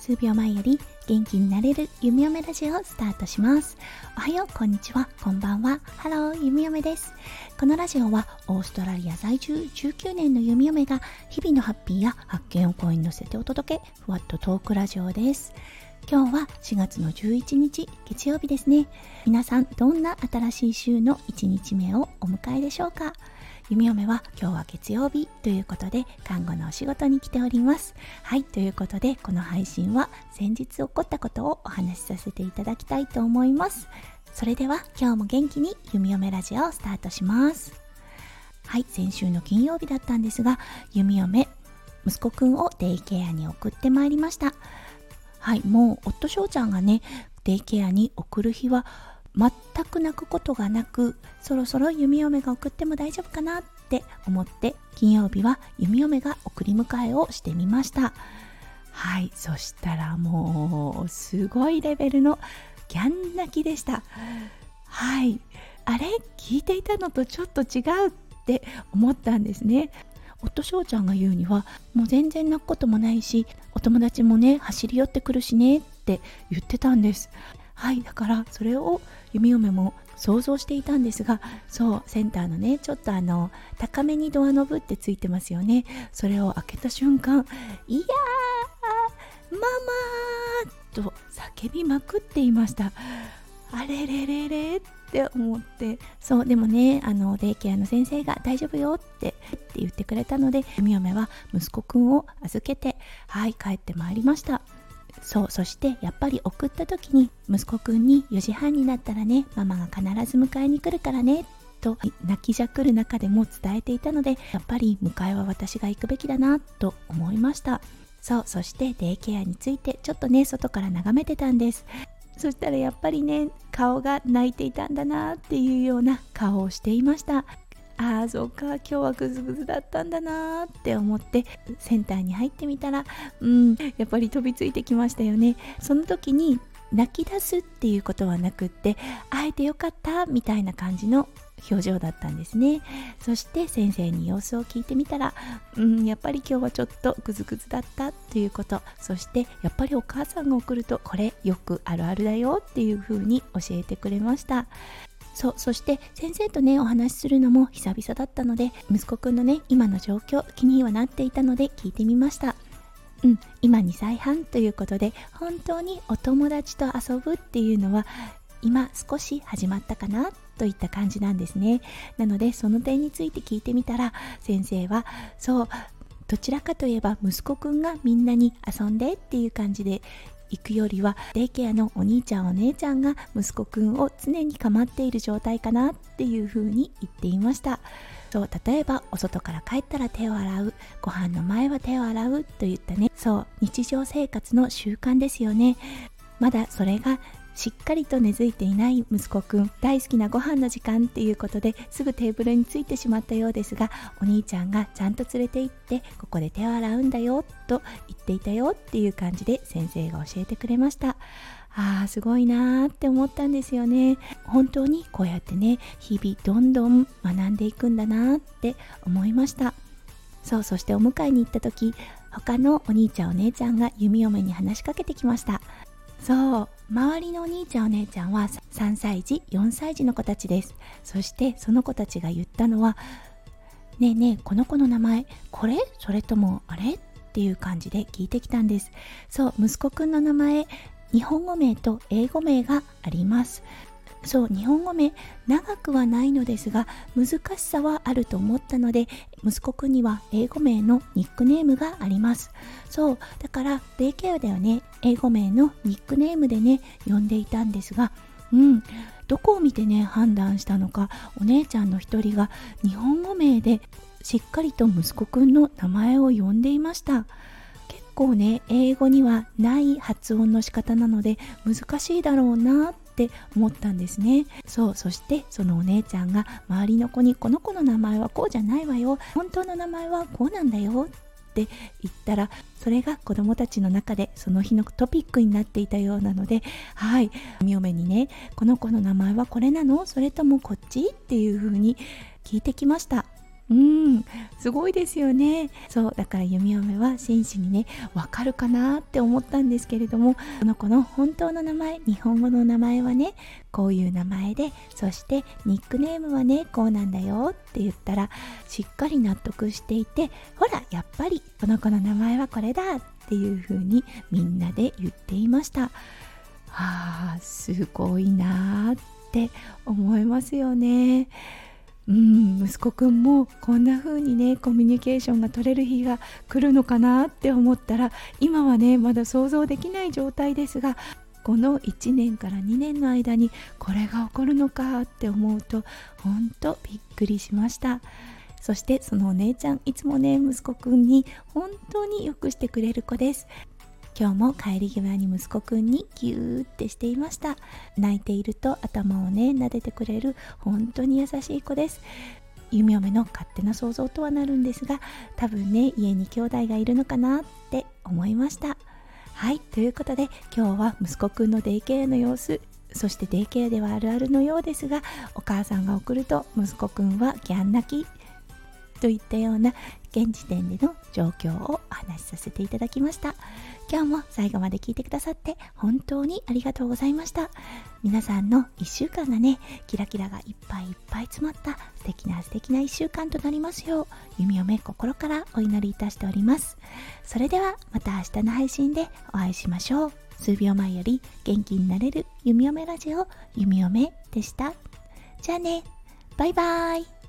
数秒前より元気になれる弓嫁ラジオをスタートします。おはようこんにちは。こんばんは。ハロー弓嫁です。このラジオはオーストラリア在住19年の弓嫁が日々のハッピーや発見を声に乗せてお届けふわっとトークラジオです。今日は4月の11日月曜日ですね。皆さんどんな新しい週の1日目をお迎えでしょうか？弓嫁は今日は月曜日ということで看護のお仕事に来ております。はいということでこの配信は先日起こったことをお話しさせていただきたいと思います。それでは今日も元気に弓嫁ラジオをスタートします。はい先週の金曜日だったんですが弓嫁息子くんをデイケアに送ってまいりました。はいもう夫翔ちゃんがねデイケアに送る日は全く泣くことがなくそろそろ弓嫁が送っても大丈夫かなって思って金曜日は弓嫁が送り迎えをしてみました。はいそしたらもうすごいレベルのギャン泣きでした。はいあれ聞いていたのとちょっと違うって思ったんですね。夫翔ちゃんが言うにはもう全然泣くこともないしお友達もね走り寄ってくるしねって言ってたんです。はいだからそれを弓嫁も想像していたんですがそうセンターのねちょっとあの高めにドアノブってついてますよね。それを開けた瞬間いやーママーと叫びまくっていました。あれれれれって思って。そうでもねあのデイケアの先生が大丈夫よってって言ってくれたので弓嫁は息子くんを預けてはい帰ってまいりました。そうそしてやっぱり送った時に息子くんに4時半になったらねママが必ず迎えに来るからねと泣きじゃくる中でも伝えていたのでやっぱり迎えは私が行くべきだなと思いました。そうそしてデイケアについてちょっとね外から眺めてたんです。そしたらやっぱりね顔が泣いていたんだなっていうような顔をしていました。ああそうか今日はグズグズだったんだなって思ってセンターに入ってみたらうんやっぱり飛びついてきましたよね。その時に泣き出すっていうことはなくって会えてよかったみたいな感じの表情だったんですね。そして先生に様子を聞いてみたらうんやっぱり今日はちょっとグズグズだったということ。そしてやっぱりお母さんが送るとこれよくあるあるだよっていう風に教えてくれました。そうそして先生とねお話しするのも久々だったので息子くんのね今の状況気にはなっていたので聞いてみました。うん今2歳半ということで本当にお友達と遊ぶっていうのは今少し始まったかなといった感じなんですね。なのでその点について聞いてみたら先生はそうどちらかといえば息子くんがみんなに遊んでっていう感じで行くよりはデイケアのお兄ちゃんお姉ちゃんが息子くんを常に構っている状態かなっていう風に言っていました。そう例えばお外から帰ったら手を洗う。ご飯の前は手を洗うといったね。そう日常生活の習慣ですよね。まだそれがしっかりと根付いていない息子くん大好きなご飯の時間っていうことですぐテーブルについてしまったようですがお兄ちゃんがちゃんと連れて行ってここで手を洗うんだよと言っていたよっていう感じで先生が教えてくれました。あーすごいなーって思ったんですよね。本当にこうやってね日々どんどん学んでいくんだなって思いました。そうそしてお迎えに行った時他のお兄ちゃんお姉ちゃんが弓嫁に話しかけてきました。そう周りのお兄ちゃんお姉ちゃんは3歳児4歳児の子たちです。そしてその子たちが言ったのは「ねえねえこの子の名前これ？それともあれ?」っていう感じで聞いてきたんです。そう息子くんの名前日本語名と英語名があります。そう日本語名長くはないのですが難しさはあると思ったので息子くんには英語名のニックネームがあります。そうだからデイケアではね。英語名のニックネームでね呼んでいたんですがうんどこを見てね判断したのかお姉ちゃんの一人が日本語名でしっかりと息子くんの名前を呼んでいました。結構ね英語にはない発音の仕方なので難しいだろうなって思ったんですね。そうそしてそのお姉ちゃんが周りの子にこの子の名前はこうじゃないわよ。本当の名前はこうなんだよ。って言ったらそれが子供たちの中でその日のトピックになっていたようなのではい。みおめにねこの子の名前はこれなの？それともこっち？っていう風に聞いてきました。うんすごいですよね。そうだから弓嫁は真摯にねわかるかなって思ったんですけれどもこの子の本当の名前日本語の名前はねこういう名前でそしてニックネームはねこうなんだよって言ったらしっかり納得していてほらやっぱりこの子の名前はこれだっていう風にみんなで言っていました。はあすごいなーって思いますよね。うん息子くんもこんな風にねコミュニケーションが取れる日が来るのかなって思ったら今はねまだ想像できない状態ですがこの1年から2年の間にこれが起こるのかって思うと本当びっくりしました。そしてそのお姉ちゃんいつもね息子くんに本当によくしてくれる子です。今日も帰り際に息子くんにギューってしていました。泣いていると頭をね撫でてくれる本当に優しい子です。弓嫁の勝手な想像とはなるんですが多分ね家に兄弟がいるのかなって思いました。はいということで今日は息子くんのデイケアの様子そしてデイケアではあるあるのようですがお母さんが送ると息子くんはギャン泣き。といったような現時点での状況をお話しさせていただきました。今日も最後まで聞いてくださって本当にありがとうございました。皆さんの1週間がねキラキラがいっぱいいっぱい詰まった素敵な素敵な1週間となりますよう。弓嫁心からお祈りいたしております。それではまた明日の配信でお会いしましょう。数秒前より元気になれる弓嫁ラジオ弓嫁でした。じゃあね。バイバイ。